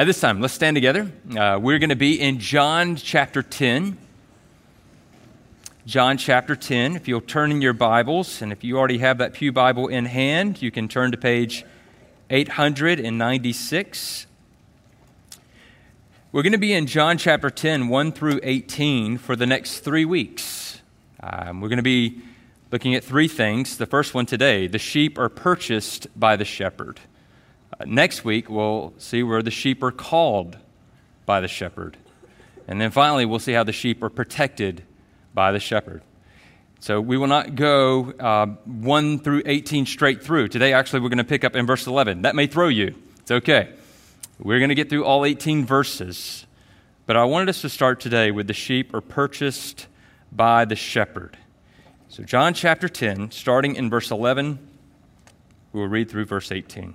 At this time, let's stand together. Uh, we're going to be in John chapter 10. John chapter 10. If you'll turn in your Bibles, and if you already have that Pew Bible in hand, you can turn to page 896. We're going to be in John chapter 10, 1 through 18, for the next three weeks. Um, we're going to be looking at three things. The first one today the sheep are purchased by the shepherd. Next week, we'll see where the sheep are called by the shepherd. And then finally, we'll see how the sheep are protected by the shepherd. So we will not go uh, 1 through 18 straight through. Today, actually, we're going to pick up in verse 11. That may throw you. It's okay. We're going to get through all 18 verses, but I wanted us to start today with the sheep are purchased by the shepherd. So, John chapter 10, starting in verse 11, we will read through verse 18.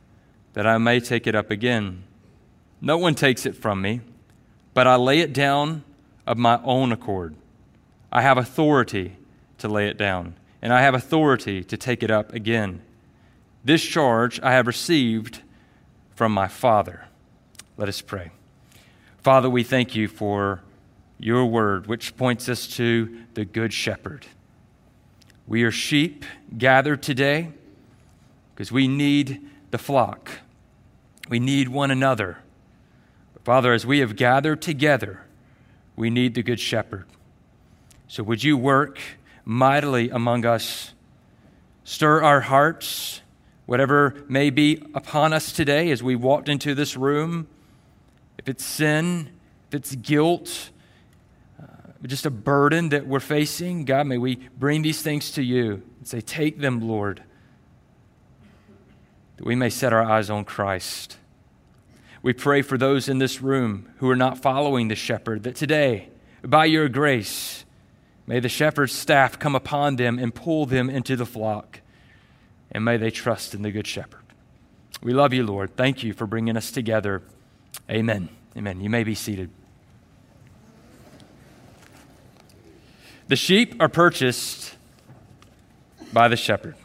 that I may take it up again. No one takes it from me, but I lay it down of my own accord. I have authority to lay it down and I have authority to take it up again. This charge I have received from my Father. Let us pray. Father, we thank you for your word, which points us to the Good Shepherd. We are sheep gathered today because we need the flock. We need one another. Father, as we have gathered together, we need the Good Shepherd. So would you work? mightily among us. Stir our hearts, whatever may be upon us today as we walked into this room. If it's sin, if it's guilt, uh, just a burden that we're facing, God, may we bring these things to you and say, Take them, Lord, that we may set our eyes on Christ. We pray for those in this room who are not following the shepherd, that today, by your grace, May the shepherd's staff come upon them and pull them into the flock. And may they trust in the good shepherd. We love you, Lord. Thank you for bringing us together. Amen. Amen. You may be seated. The sheep are purchased by the shepherd.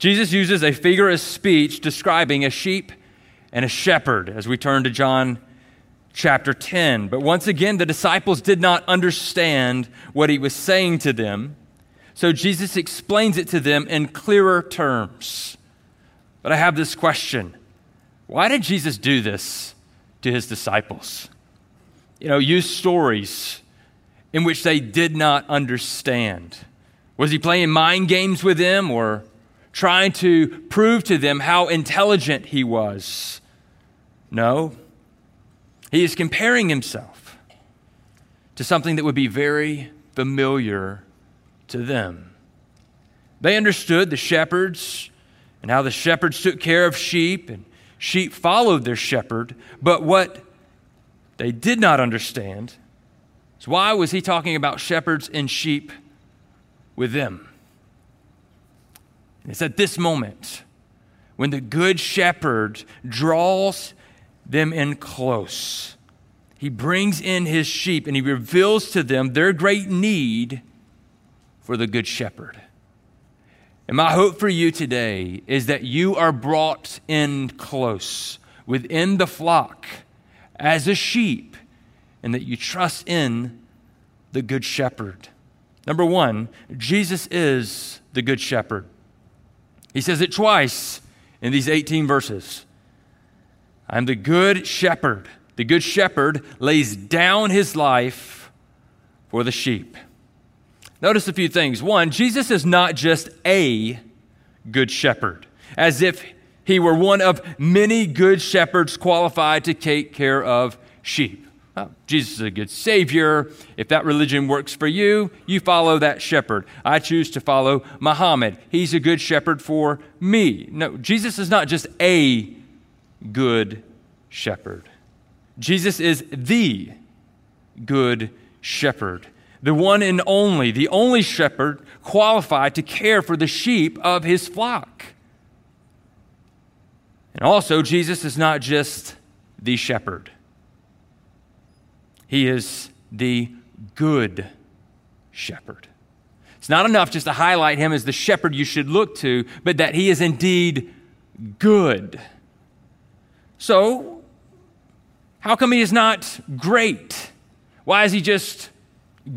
Jesus uses a figure of speech describing a sheep and a shepherd as we turn to John chapter 10. But once again, the disciples did not understand what he was saying to them. So Jesus explains it to them in clearer terms. But I have this question Why did Jesus do this to his disciples? You know, use stories in which they did not understand. Was he playing mind games with them or trying to prove to them how intelligent he was? No. He is comparing himself to something that would be very familiar to them. They understood the shepherds and how the shepherds took care of sheep, and sheep followed their shepherd. But what they did not understand is why was he talking about shepherds and sheep with them? It's at this moment when the good shepherd draws them in close. He brings in his sheep and he reveals to them their great need for the Good Shepherd. And my hope for you today is that you are brought in close within the flock as a sheep and that you trust in the Good Shepherd. Number one, Jesus is the Good Shepherd. He says it twice in these 18 verses. I'm the good shepherd. The Good Shepherd lays down his life for the sheep. Notice a few things. One, Jesus is not just a Good Shepherd, as if he were one of many good shepherds qualified to take care of sheep. Well, Jesus is a good Savior. If that religion works for you, you follow that shepherd. I choose to follow Muhammad. He's a good shepherd for me. No, Jesus is not just a good shepherd. Jesus is the good shepherd, the one and only, the only shepherd qualified to care for the sheep of his flock. And also, Jesus is not just the shepherd, he is the good shepherd. It's not enough just to highlight him as the shepherd you should look to, but that he is indeed good. So, how come he is not great? Why is he just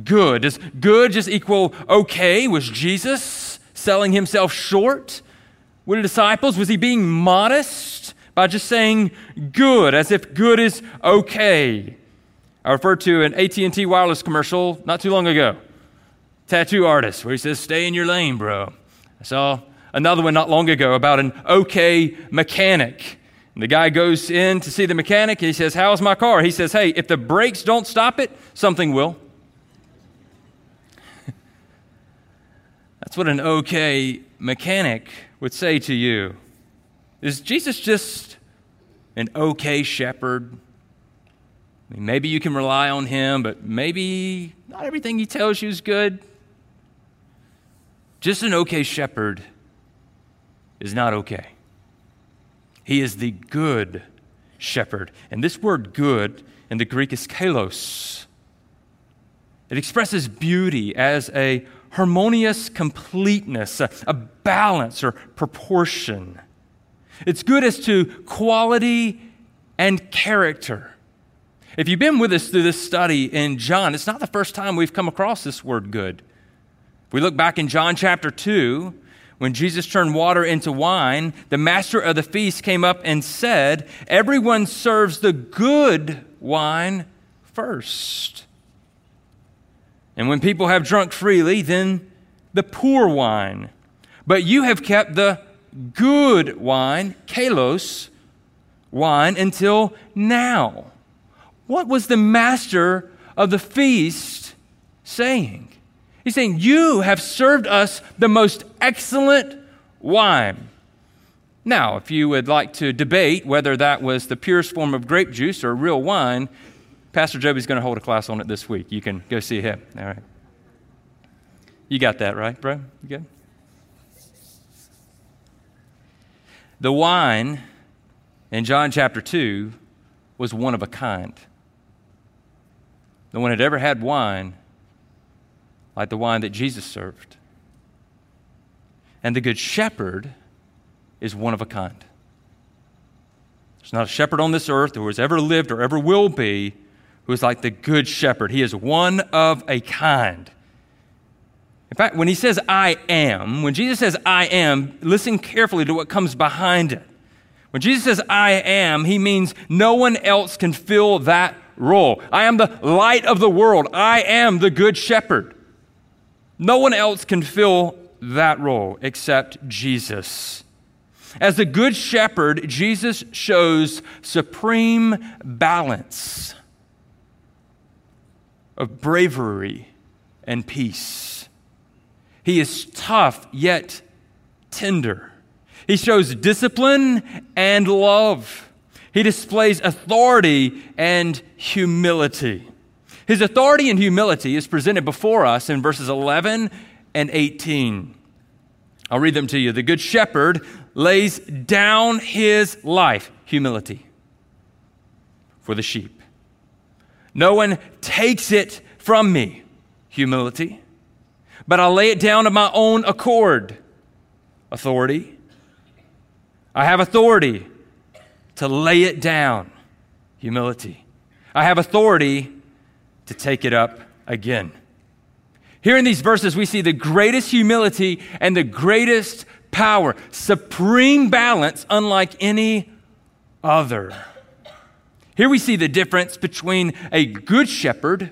good? Does good just equal okay? Was Jesus selling himself short? With the disciples, was he being modest by just saying good, as if good is okay? I referred to an AT&T wireless commercial not too long ago. Tattoo artist, where he says, "Stay in your lane, bro." I saw another one not long ago about an okay mechanic. And the guy goes in to see the mechanic. He says, "How's my car?" He says, "Hey, if the brakes don't stop it, something will." That's what an okay mechanic would say to you. Is Jesus just an okay shepherd? I mean, maybe you can rely on him, but maybe not everything he tells you is good. Just an okay shepherd is not okay. He is the good shepherd. And this word good in the Greek is kalos. It expresses beauty as a harmonious completeness, a, a balance or proportion. It's good as to quality and character. If you've been with us through this study in John, it's not the first time we've come across this word good. If we look back in John chapter 2, when Jesus turned water into wine, the master of the feast came up and said, Everyone serves the good wine first. And when people have drunk freely, then the poor wine. But you have kept the good wine, kalos wine, until now. What was the master of the feast saying? He's saying, You have served us the most excellent wine. Now, if you would like to debate whether that was the purest form of grape juice or real wine, Pastor Joby's going to hold a class on it this week. You can go see him. All right. You got that right, bro? You good? The wine in John chapter 2 was one of a kind. No one had ever had wine like the wine that Jesus served. And the Good Shepherd is one of a kind. There's not a shepherd on this earth who has ever lived or ever will be who is like the Good Shepherd. He is one of a kind. In fact, when he says, I am, when Jesus says, I am, listen carefully to what comes behind it. When Jesus says, I am, he means no one else can fill that role. I am the light of the world. I am the Good Shepherd. No one else can fill that role except Jesus. As the Good Shepherd, Jesus shows supreme balance of bravery and peace. He is tough yet tender. He shows discipline and love. He displays authority and humility. His authority and humility is presented before us in verses 11 and 18. I'll read them to you. The Good Shepherd lays down his life, humility, for the sheep. No one takes it from me, humility, but I'll lay it down of my own accord, authority. I have authority to lay it down, humility. I have authority to take it up again. Here in these verses, we see the greatest humility and the greatest power, supreme balance, unlike any other. Here we see the difference between a good shepherd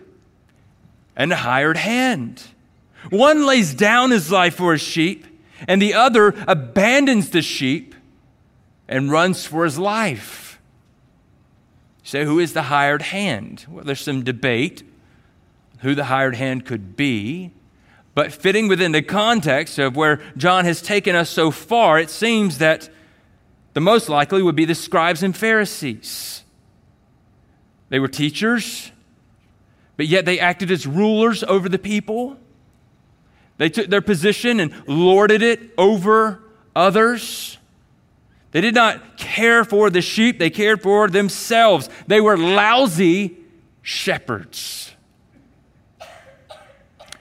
and a hired hand. One lays down his life for his sheep, and the other abandons the sheep and runs for his life. So, who is the hired hand? Well, there's some debate who the hired hand could be. But fitting within the context of where John has taken us so far, it seems that the most likely would be the scribes and Pharisees. They were teachers, but yet they acted as rulers over the people. They took their position and lorded it over others. They did not care for the sheep, they cared for themselves. They were lousy shepherds.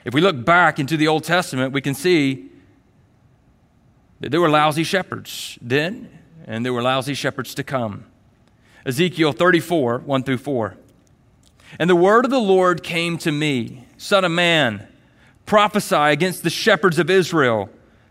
If we look back into the Old Testament, we can see that there were lousy shepherds then, and there were lousy shepherds to come. Ezekiel 34, 1 through 4. And the word of the Lord came to me, Son of man, prophesy against the shepherds of Israel.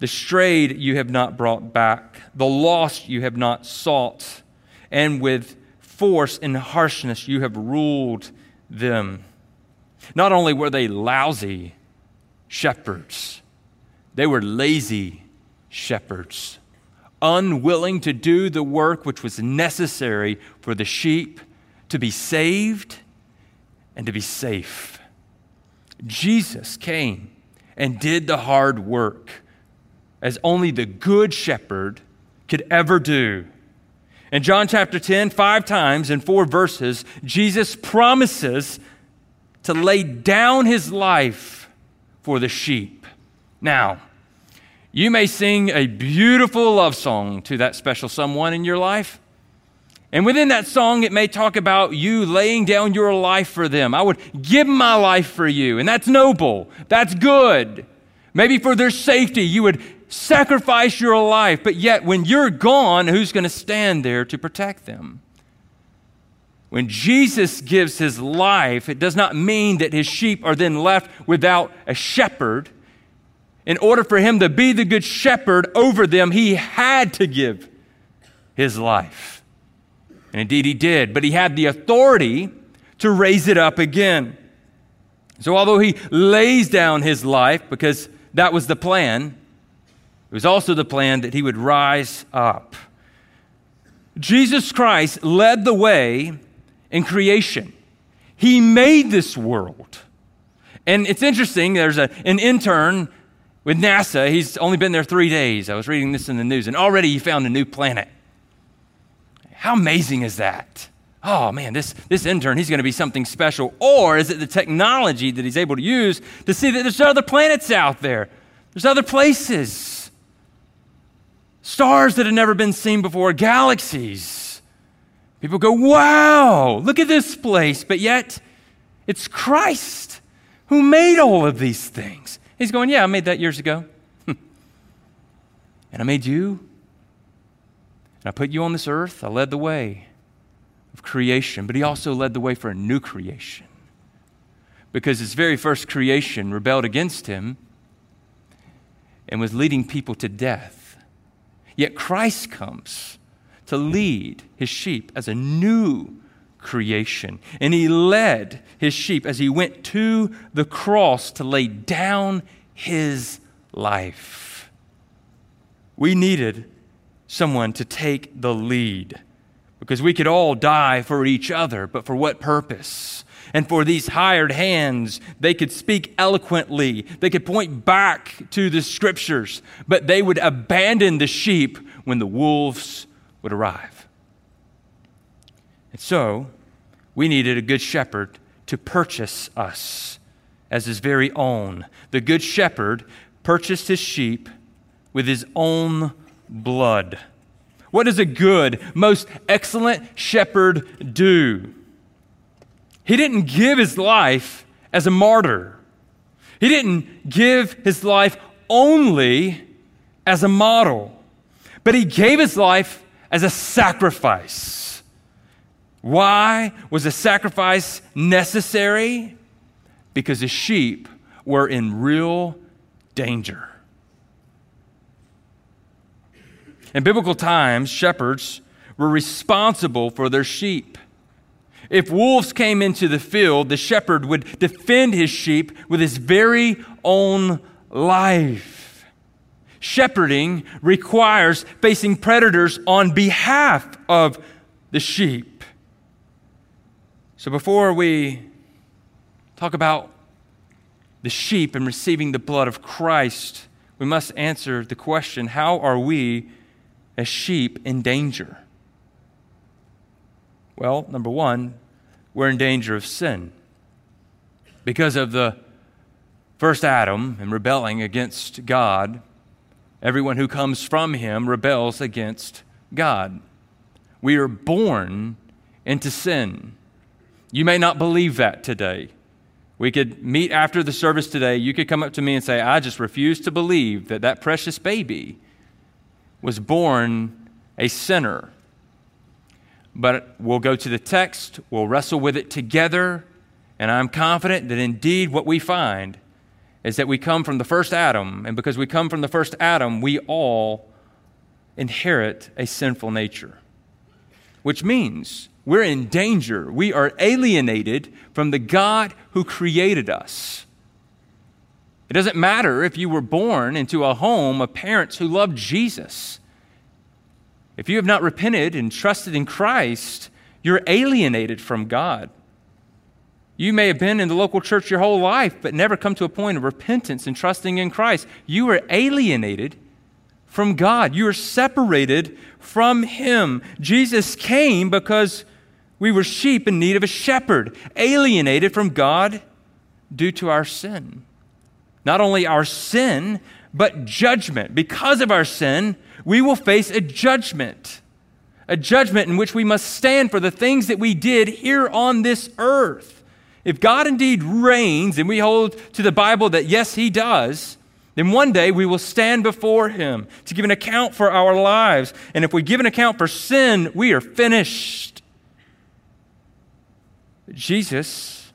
the strayed you have not brought back, the lost you have not sought, and with force and harshness you have ruled them. Not only were they lousy shepherds, they were lazy shepherds, unwilling to do the work which was necessary for the sheep to be saved and to be safe. Jesus came and did the hard work as only the good shepherd could ever do. In John chapter 10, five times in four verses, Jesus promises to lay down his life for the sheep. Now, you may sing a beautiful love song to that special someone in your life. And within that song, it may talk about you laying down your life for them. I would give my life for you. And that's noble. That's good. Maybe for their safety, you would sacrifice your life. But yet, when you're gone, who's going to stand there to protect them? When Jesus gives his life, it does not mean that his sheep are then left without a shepherd. In order for him to be the good shepherd over them, he had to give his life. And indeed, he did, but he had the authority to raise it up again. So, although he lays down his life, because that was the plan, it was also the plan that he would rise up. Jesus Christ led the way in creation. He made this world. And it's interesting, there's a, an intern with NASA. He's only been there three days. I was reading this in the news, and already he found a new planet. How amazing is that? Oh man, this, this intern, he's going to be something special. Or is it the technology that he's able to use to see that there's other planets out there? There's other places, stars that had never been seen before, galaxies. People go, wow, look at this place. But yet, it's Christ who made all of these things. He's going, yeah, I made that years ago. and I made you. And I put you on this earth. I led the way of creation. But he also led the way for a new creation. Because his very first creation rebelled against him and was leading people to death. Yet Christ comes to lead his sheep as a new creation. And he led his sheep as he went to the cross to lay down his life. We needed someone to take the lead because we could all die for each other, but for what purpose? And for these hired hands, they could speak eloquently. They could point back to the scriptures, but they would abandon the sheep when the wolves would arrive. And so, we needed a good shepherd to purchase us as his very own. The good shepherd purchased his sheep with his own blood. What does a good, most excellent shepherd do? He didn't give his life as a martyr. He didn't give his life only as a model, but he gave his life as a sacrifice. Why was a sacrifice necessary? Because the sheep were in real danger. In biblical times, shepherds were responsible for their sheep. If wolves came into the field, the shepherd would defend his sheep with his very own life. Shepherding requires facing predators on behalf of the sheep. So before we talk about the sheep and receiving the blood of Christ, we must answer the question how are we, as sheep, in danger? Well, number one, we're in danger of sin. Because of the first Adam and rebelling against God, everyone who comes from him rebels against God. We are born into sin. You may not believe that today. We could meet after the service today. You could come up to me and say, I just refuse to believe that that precious baby was born a sinner but we'll go to the text, we'll wrestle with it together, and I'm confident that indeed what we find is that we come from the first Adam, and because we come from the first Adam, we all inherit a sinful nature, which means we're in danger. We are alienated from the God who created us. It doesn't matter if you were born into a home of parents who loved Jesus. If you have not repented and trusted in Christ, you're alienated from God. You may have been in the local church your whole life, but never come to a point of repentance and trusting in Christ. You are alienated from God. You are separated from Him. Jesus came because we were sheep in need of a shepherd, alienated from God due to our sin. Not only our sin, but judgment. Because of our sin, we will face a judgment, a judgment in which we must stand for the things that we did here on this earth. If God indeed reigns, and we hold to the Bible that yes, He does, then one day we will stand before Him to give an account for our lives. And if we give an account for sin, we are finished. Jesus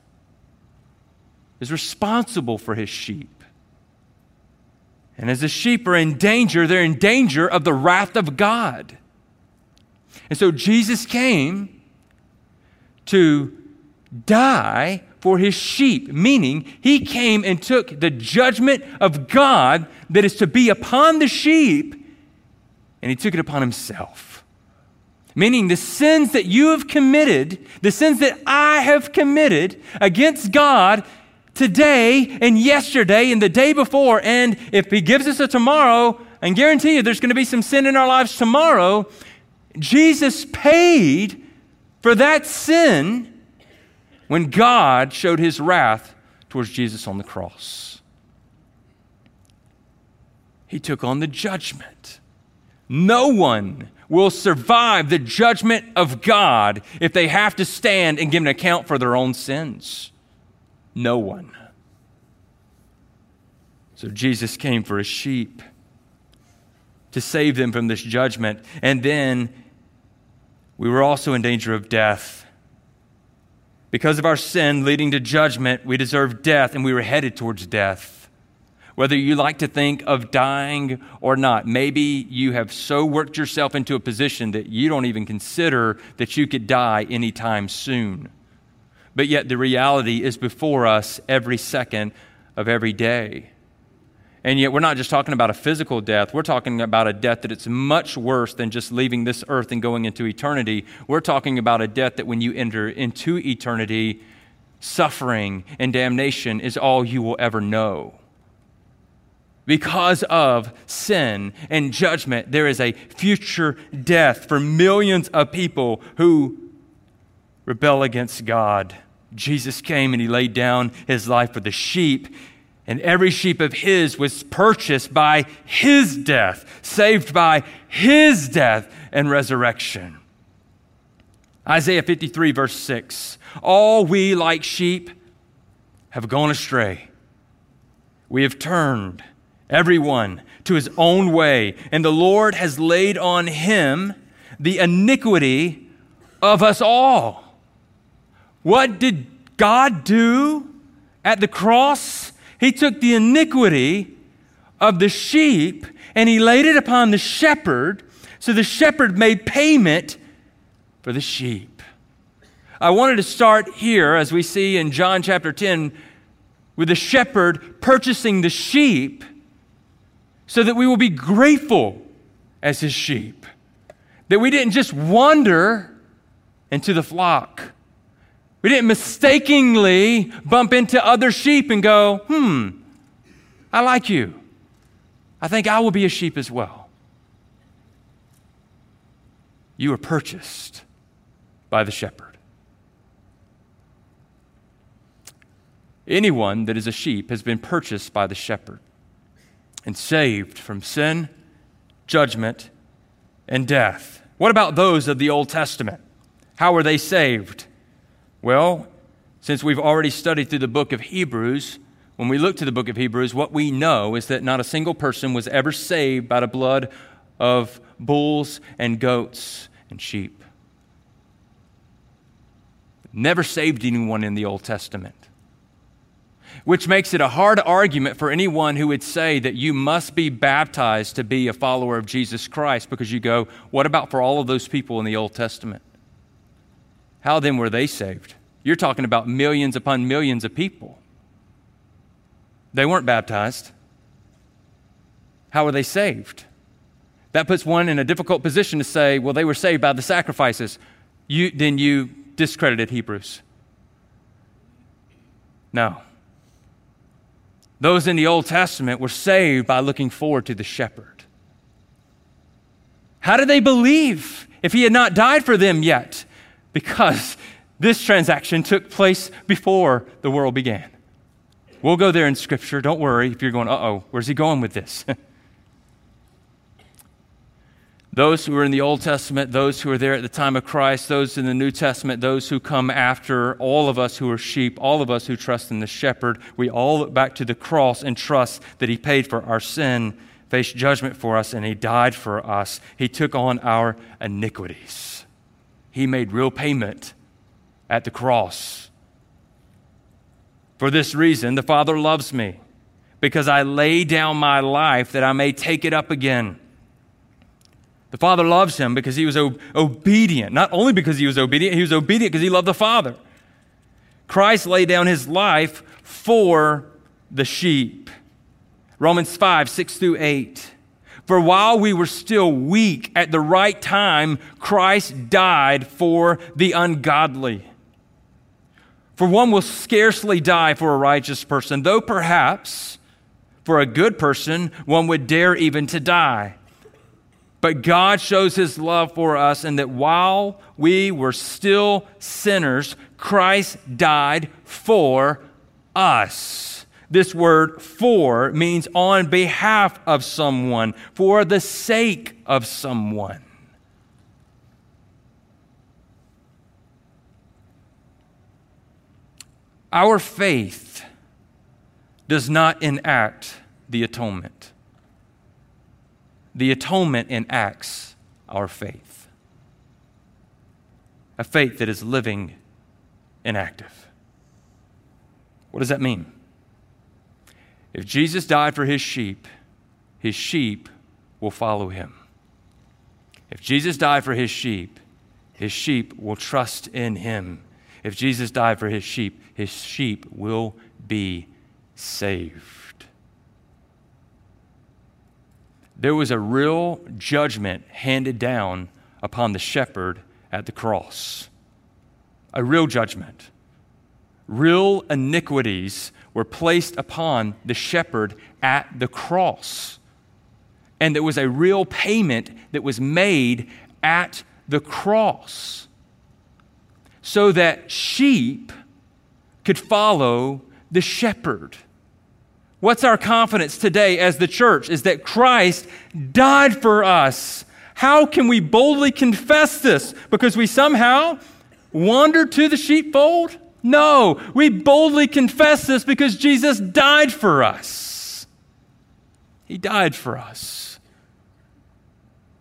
is responsible for His sheep. And as the sheep are in danger, they're in danger of the wrath of God. And so Jesus came to die for his sheep, meaning he came and took the judgment of God that is to be upon the sheep, and he took it upon himself. Meaning the sins that you have committed, the sins that I have committed against God, today and yesterday and the day before. And if He gives us a tomorrow, and guarantee you there's going to be some sin in our lives tomorrow, Jesus paid for that sin when God showed His wrath towards Jesus on the cross. He took on the judgment. No one will survive the judgment of God if they have to stand and give an account for their own sins. No one. So Jesus came for his sheep to save them from this judgment. And then we were also in danger of death. Because of our sin leading to judgment, we deserved death and we were headed towards death. Whether you like to think of dying or not, maybe you have so worked yourself into a position that you don't even consider that you could die anytime soon but yet the reality is before us every second of every day. And yet, we're not just talking about a physical death. We're talking about a death that it's much worse than just leaving this earth and going into eternity. We're talking about a death that when you enter into eternity, suffering and damnation is all you will ever know. Because of sin and judgment, there is a future death for millions of people who rebel against God. Jesus came and he laid down his life for the sheep. And every sheep of his was purchased by his death, saved by his death and resurrection. Isaiah 53, verse 6 All we like sheep have gone astray. We have turned everyone to his own way, and the Lord has laid on him the iniquity of us all. What did God do at the cross? He took the iniquity of the sheep and he laid it upon the shepherd, so the shepherd made payment for the sheep. I wanted to start here, as we see in John chapter 10, with the shepherd purchasing the sheep so that we will be grateful as his sheep. That we didn't just wander into the flock. We didn't mistakenly bump into other sheep and go, hmm, I like you. I think I will be a sheep as well. You were purchased by the shepherd. Anyone that is a sheep has been purchased by the shepherd and saved from sin, judgment, and death. What about those of the Old Testament? How were they saved? Well, since we've already studied through the book of Hebrews, when we look to the book of Hebrews, what we know is that not a single person was ever saved by the blood of bulls and goats and sheep. Never saved anyone in the Old Testament which makes it a hard argument for anyone who would say that you must be baptized to be a follower of Jesus Christ because you go, what about for all of those people in the Old Testament? How then were they saved? You're talking about millions upon millions of people. They weren't baptized. How were they saved? That puts one in a difficult position to say, well, they were saved by the sacrifices. You, then you discredited Hebrews. No. Those in the Old Testament were saved by looking forward to the shepherd. How did they believe if he had not died for them yet? Because this transaction took place before the world began. We'll go there in Scripture. Don't worry if you're going, uh oh, where's he going with this? those who were in the Old Testament, those who were there at the time of Christ, those in the New Testament, those who come after, all of us who are sheep, all of us who trust in the shepherd, we all look back to the cross and trust that he paid for our sin, faced judgment for us, and he died for us. He took on our iniquities. He made real payment at the cross. For this reason, the Father loves me, because I lay down my life that I may take it up again. The Father loves him because he was obedient. Not only because he was obedient, he was obedient because he loved the Father. Christ laid down his life for the sheep. Romans 5, 6 through 8. For while we were still weak, at the right time, Christ died for the ungodly. For one will scarcely die for a righteous person, though perhaps for a good person one would dare even to die. But God shows his love for us in that while we were still sinners, Christ died for us. This word for means on behalf of someone, for the sake of someone. Our faith does not enact the atonement the atonement enacts our faith. A faith that is living and active. What does that mean? If Jesus died for his sheep, his sheep will follow him. If Jesus died for his sheep, his sheep will trust in him. If Jesus died for his sheep, his sheep will be saved. there was a real judgment handed down upon the shepherd at the cross. A real judgment. Real iniquities were placed upon the shepherd at the cross. And there was a real payment that was made at the cross so that sheep could follow the shepherd. What's our confidence today as the church is that Christ died for us. How can we boldly confess this? Because we somehow wandered to the sheepfold? No, we boldly confess this because Jesus died for us. He died for us.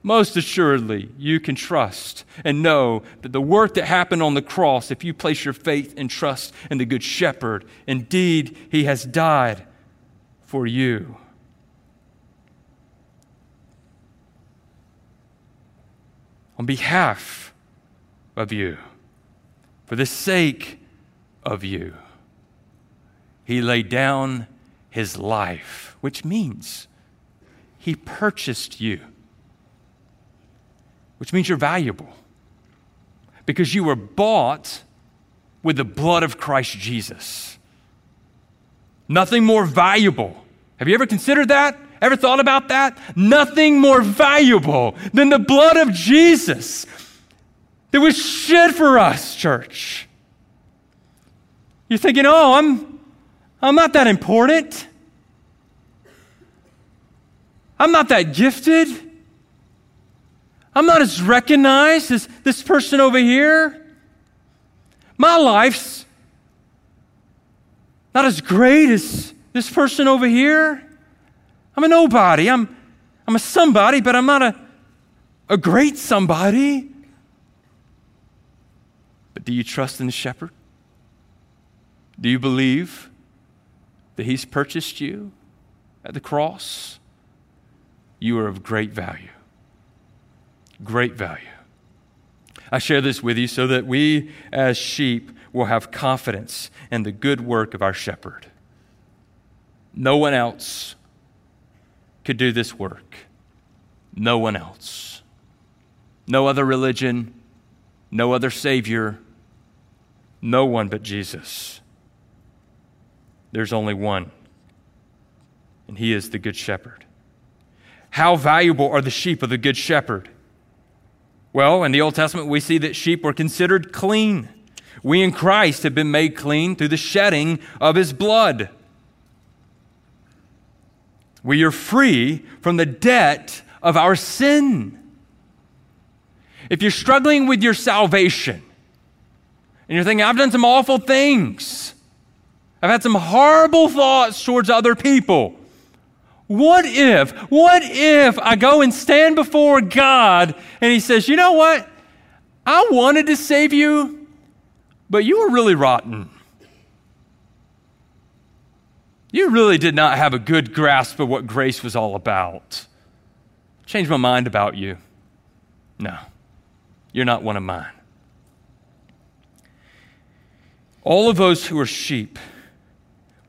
Most assuredly, you can trust and know that the work that happened on the cross, if you place your faith and trust in the Good Shepherd, indeed, He has died for you. On behalf of you, for the sake of you, He laid down His life, which means He purchased you which means you're valuable because you were bought with the blood of Christ Jesus. Nothing more valuable. Have you ever considered that? Ever thought about that? Nothing more valuable than the blood of Jesus that was shed for us, church. You're thinking, oh, I'm, I'm not that important. I'm not that gifted. I'm not as recognized as this person over here. My life's not as great as this person over here. I'm a nobody. I'm, I'm a somebody, but I'm not a, a great somebody. But do you trust in the shepherd? Do you believe that he's purchased you at the cross? You are of great value great value. I share this with you so that we, as sheep, will have confidence in the good work of our shepherd. No one else could do this work. No one else. No other religion, no other Savior, no one but Jesus. There's only one, and He is the Good Shepherd. How valuable are the sheep of the Good Shepherd? Well, in the Old Testament, we see that sheep were considered clean. We in Christ have been made clean through the shedding of his blood. We are free from the debt of our sin. If you're struggling with your salvation and you're thinking, I've done some awful things, I've had some horrible thoughts towards other people. What if, what if I go and stand before God and He says, You know what? I wanted to save you, but you were really rotten. You really did not have a good grasp of what grace was all about. Changed my mind about you. No, you're not one of mine. All of those who are sheep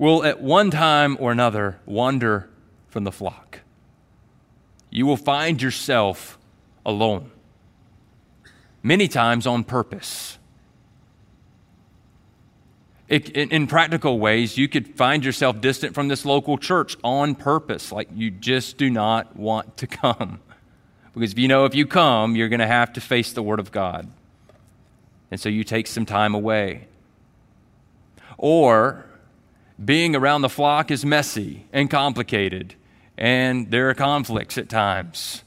will at one time or another wander from the flock. You will find yourself alone, many times on purpose. It, in, in practical ways, you could find yourself distant from this local church on purpose, like you just do not want to come. Because if you know if you come, you're going to have to face the Word of God. And so you take some time away. Or being around the flock is messy and complicated and there are conflicts at times.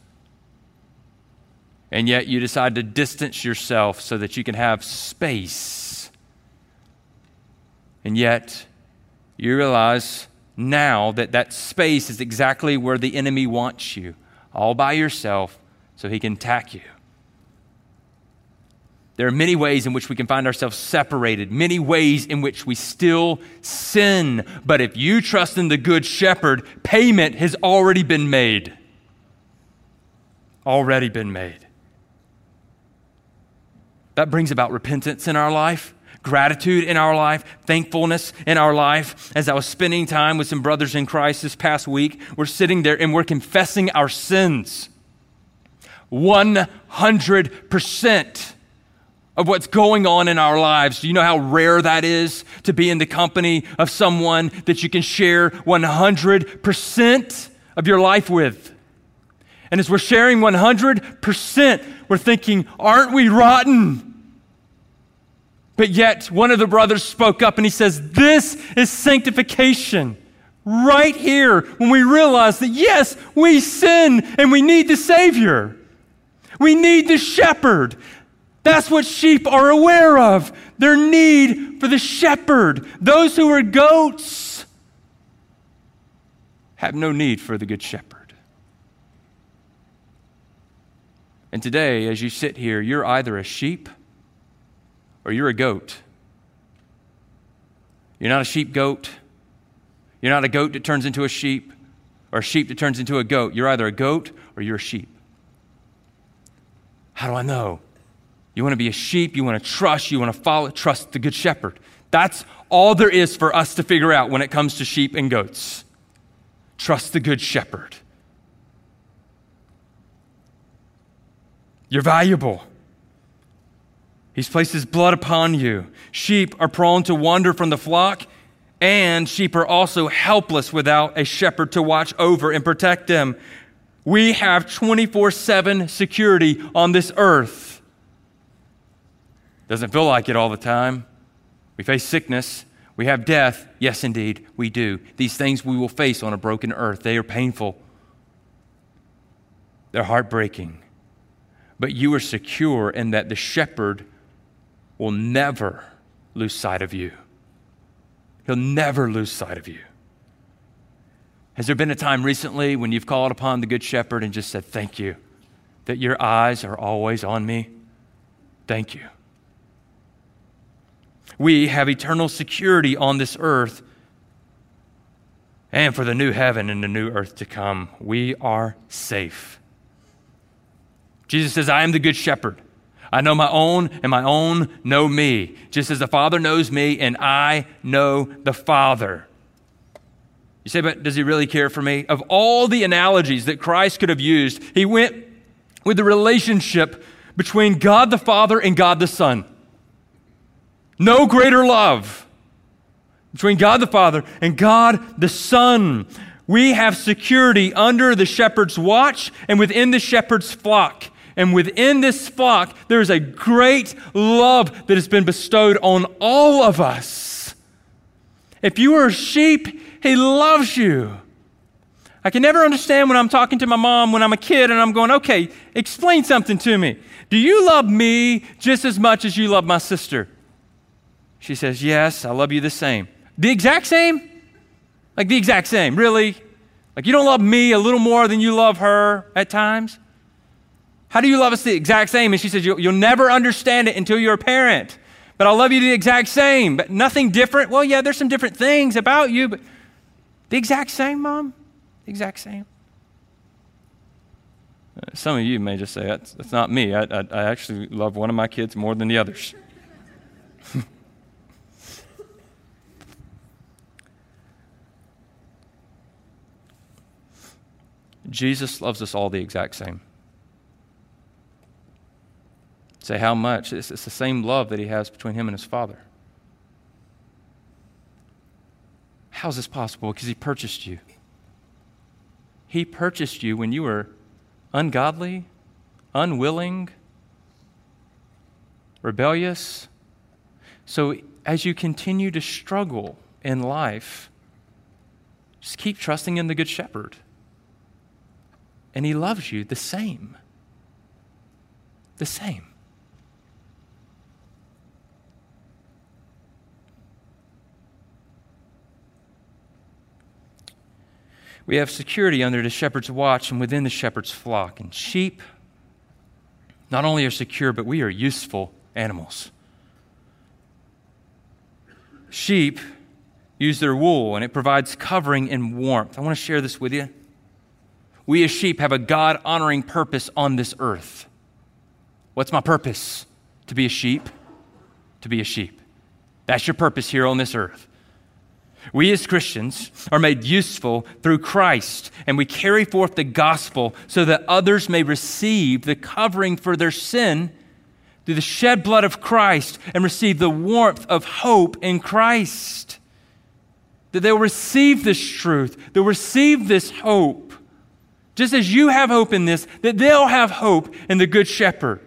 And yet you decide to distance yourself so that you can have space. And yet you realize now that that space is exactly where the enemy wants you, all by yourself, so he can attack you. There are many ways in which we can find ourselves separated, many ways in which we still sin. But if you trust in the Good Shepherd, payment has already been made. Already been made. That brings about repentance in our life, gratitude in our life, thankfulness in our life. As I was spending time with some brothers in Christ this past week, we're sitting there and we're confessing our sins. 100% of what's going on in our lives. Do you know how rare that is to be in the company of someone that you can share 100% of your life with? And as we're sharing 100%, we're thinking, aren't we rotten? But yet, one of the brothers spoke up and he says, This is sanctification. right here when we realize that, yes, we sin and we need the Savior. We need the shepherd. That's what sheep are aware of their need for the shepherd. Those who are goats have no need for the good shepherd. And today, as you sit here, you're either a sheep or you're a goat. You're not a sheep goat. You're not a goat that turns into a sheep or a sheep that turns into a goat. You're either a goat or you're a sheep. How do I know? You want to be a sheep, you want to trust, you want to follow, trust the good shepherd. That's all there is for us to figure out when it comes to sheep and goats. Trust the good shepherd. You're valuable. He's placed his blood upon you. Sheep are prone to wander from the flock, and sheep are also helpless without a shepherd to watch over and protect them. We have 24 7 security on this earth. Doesn't feel like it all the time. We face sickness. We have death. Yes, indeed, we do. These things we will face on a broken earth. They are painful, they're heartbreaking. But you are secure in that the shepherd will never lose sight of you. He'll never lose sight of you. Has there been a time recently when you've called upon the Good Shepherd and just said, Thank you, that your eyes are always on me? Thank you. We have eternal security on this earth and for the new heaven and the new earth to come. We are safe. Jesus says, I am the Good Shepherd. I know my own, and my own know me, just as the Father knows me, and I know the Father. You say, but does he really care for me? Of all the analogies that Christ could have used, he went with the relationship between God the Father and God the Son. No greater love between God the Father and God the Son. We have security under the shepherd's watch and within the shepherd's flock. And within this flock, there is a great love that has been bestowed on all of us. If you are a sheep, He loves you. I can never understand when I'm talking to my mom when I'm a kid and I'm going, okay, explain something to me. Do you love me just as much as you love my sister? She says, yes, I love you the same. The exact same? Like the exact same, really? Like you don't love me a little more than you love her at times? How do you love us the exact same? And she says, You'll, you'll never understand it until you're a parent. But I love you the exact same. But nothing different. Well, yeah, there's some different things about you, but the exact same, Mom? The exact same. Uh, some of you may just say, That's, that's not me. I, I, I actually love one of my kids more than the others. Jesus loves us all the exact same. Say, how much? It's, it's the same love that he has between him and his Father. How is this possible? Because he purchased you. He purchased you when you were ungodly, unwilling, rebellious. So as you continue to struggle in life, just keep trusting in the Good Shepherd. And he loves you the same. The same. We have security under the shepherd's watch and within the shepherd's flock. And sheep not only are secure, but we are useful animals. Sheep use their wool, and it provides covering and warmth. I want to share this with you. We as sheep have a God honoring purpose on this earth. What's my purpose? To be a sheep? To be a sheep. That's your purpose here on this earth. We as Christians are made useful through Christ, and we carry forth the gospel so that others may receive the covering for their sin through the shed blood of Christ and receive the warmth of hope in Christ. That they'll receive this truth, they'll receive this hope. Just as you have hope in this, that they'll have hope in the Good Shepherd.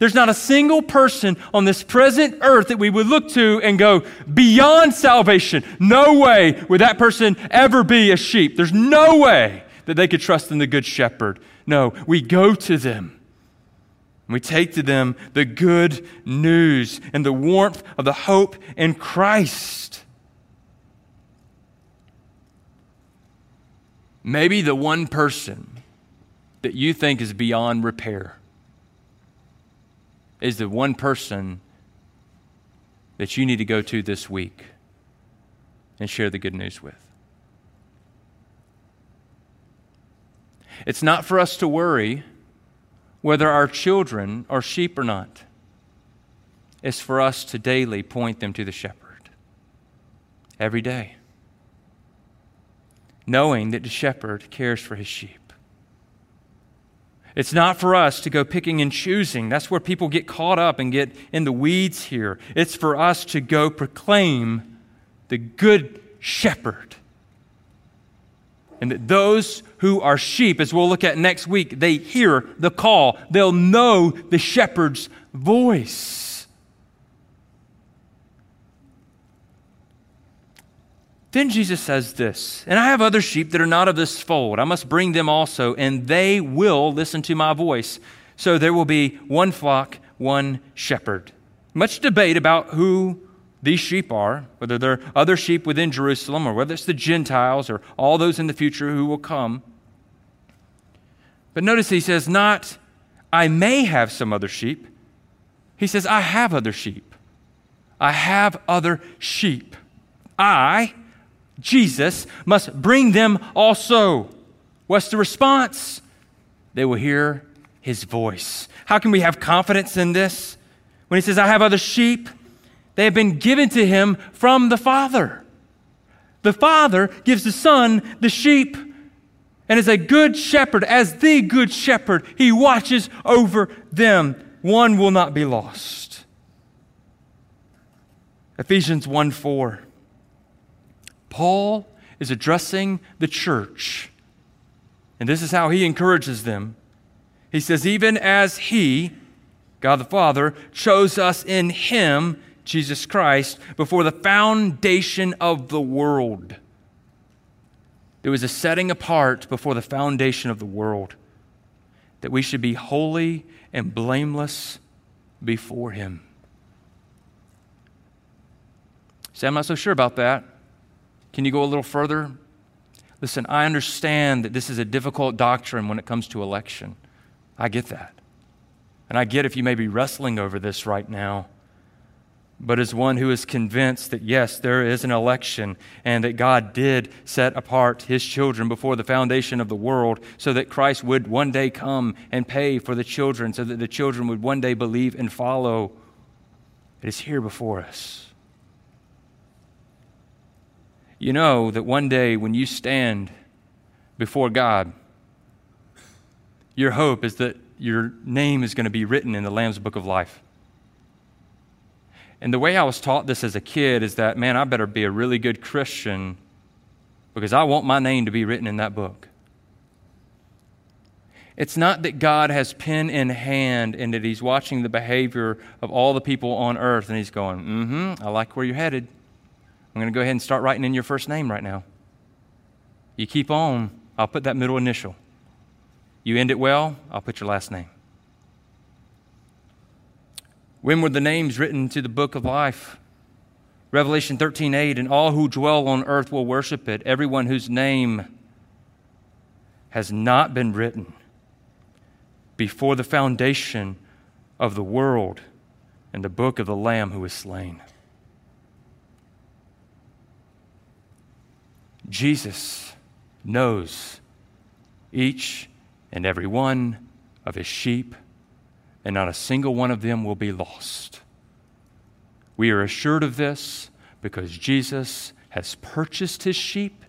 There's not a single person on this present earth that we would look to and go, beyond salvation, no way would that person ever be a sheep. There's no way that they could trust in the Good Shepherd. No, we go to them. We take to them the good news and the warmth of the hope in Christ. Maybe the one person that you think is beyond repair is the one person that you need to go to this week and share the good news with. It's not for us to worry whether our children are sheep or not. It's for us to daily point them to the shepherd every day, knowing that the shepherd cares for his sheep. It's not for us to go picking and choosing. That's where people get caught up and get in the weeds here. It's for us to go proclaim the good shepherd. And that those who are sheep, as we'll look at next week, they hear the call. They'll know the shepherd's voice. Then Jesus says this, and I have other sheep that are not of this fold. I must bring them also, and they will listen to my voice. So there will be one flock, one shepherd. Much debate about who these sheep are, whether they're other sheep within Jerusalem or whether it's the Gentiles or all those in the future who will come. But notice he says, not, I may have some other sheep. He says, I have other sheep. I have other sheep. I Jesus must bring them also. What's the response? They will hear his voice. How can we have confidence in this? When he says, I have other sheep, they have been given to him from the Father. The Father gives the Son the sheep. And as a good shepherd, as the good shepherd, he watches over them. One will not be lost. Ephesians 1 4. Paul is addressing the church. And this is how he encourages them. He says, Even as he, God the Father, chose us in him, Jesus Christ, before the foundation of the world. There was a setting apart before the foundation of the world that we should be holy and blameless before him. Say, I'm not so sure about that. Can you go a little further? Listen, I understand that this is a difficult doctrine when it comes to election. I get that. And I get if you may be wrestling over this right now. But as one who is convinced that yes, there is an election and that God did set apart his children before the foundation of the world so that Christ would one day come and pay for the children, so that the children would one day believe and follow, it is here before us you know that one day when you stand before God, your hope is that your name is going to be written in the Lamb's Book of Life. And the way I was taught this as a kid is that, man, I better be a really good Christian because I want my name to be written in that book. It's not that God has pen in hand and that He's watching the behavior of all the people on earth and He's going, mm hmm, I like where you're headed. I'm going to go ahead and start writing in your first name right now. You keep on, I'll put that middle initial. You end it well, I'll put your last name. When were the names written to the book of life? Revelation 13:8 and all who dwell on earth will worship it everyone whose name has not been written before the foundation of the world in the book of the lamb who is slain. Jesus knows each and every one of his sheep, and not a single one of them will be lost. We are assured of this because Jesus has purchased his sheep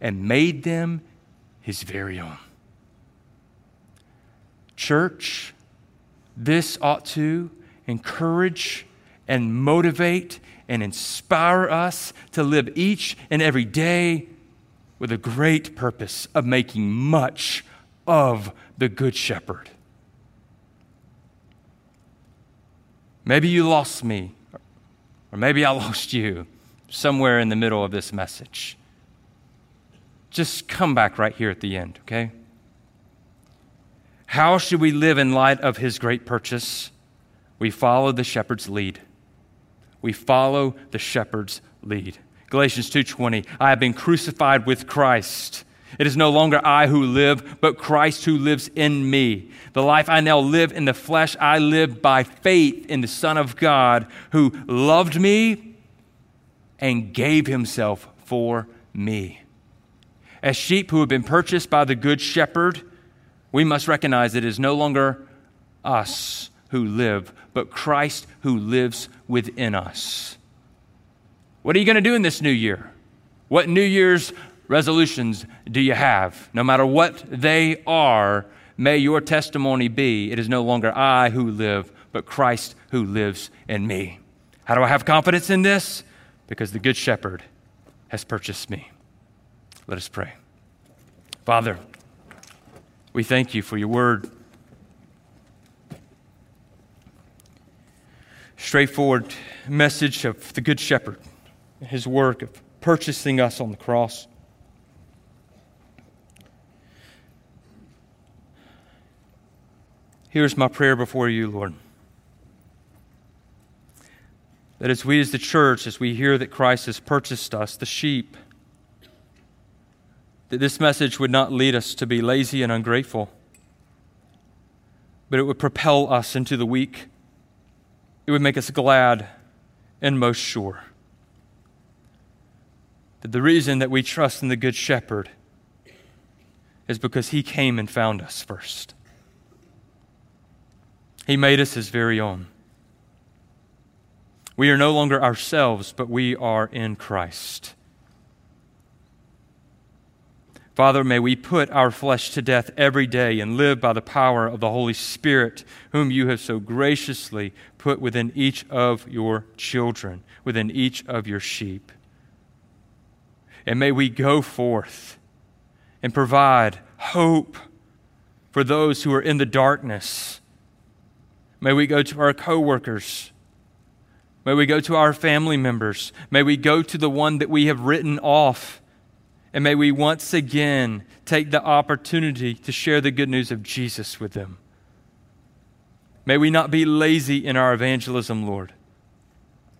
and made them his very own. Church, this ought to encourage and motivate and inspire us to live each and every day with a great purpose of making much of the Good Shepherd. Maybe you lost me, or maybe I lost you somewhere in the middle of this message. Just come back right here at the end, okay? How should we live in light of his great purchase? We follow the shepherd's lead. We follow the shepherd's lead. Galatians 2:20 I have been crucified with Christ. It is no longer I who live, but Christ who lives in me. The life I now live in the flesh, I live by faith in the Son of God who loved me and gave himself for me. As sheep who have been purchased by the Good Shepherd, we must recognize it is no longer us who live, but Christ who lives within us. What are you going to do in this new year? What New Year's resolutions do you have? No matter what they are, may your testimony be it is no longer I who live, but Christ who lives in me. How do I have confidence in this? Because the Good Shepherd has purchased me. Let us pray. Father, we thank you for your word. Straightforward message of the Good Shepherd, his work of purchasing us on the cross. Here's my prayer before you, Lord. That as we, as the church, as we hear that Christ has purchased us, the sheep, that this message would not lead us to be lazy and ungrateful, but it would propel us into the week. It would make us glad and most sure that the reason that we trust in the Good Shepherd is because he came and found us first. He made us his very own. We are no longer ourselves, but we are in Christ. Father, may we put our flesh to death every day and live by the power of the Holy Spirit, whom you have so graciously put within each of your children, within each of your sheep. And may we go forth and provide hope for those who are in the darkness. May we go to our coworkers. May we go to our family members. May we go to the one that we have written off and may we once again take the opportunity to share the good news of Jesus with them. May we not be lazy in our evangelism, Lord.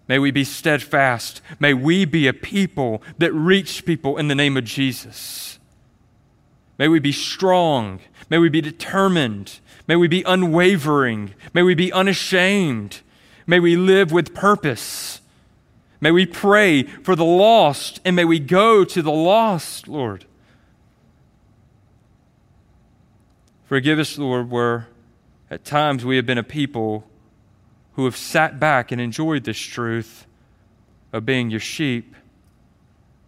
May we be steadfast. May we be a people that reach people in the name of Jesus. May we be strong. May we be determined. May we be unwavering. May we be unashamed. May we live with purpose. May we pray for the lost and may we go to the lost, Lord. Forgive us, Lord, where at times we have been a people who have sat back and enjoyed this truth of being your sheep,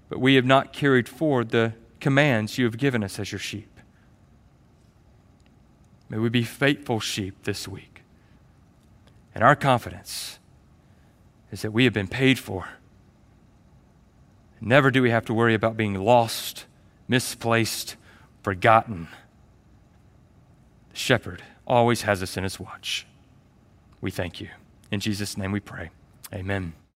but we have not carried forward the commands you have given us as your sheep. May we be faithful sheep this week. And our confidence is that we have been paid for. Never do we have to worry about being lost, misplaced, forgotten. The shepherd always has us in his watch. We thank you. In Jesus' name we pray. Amen.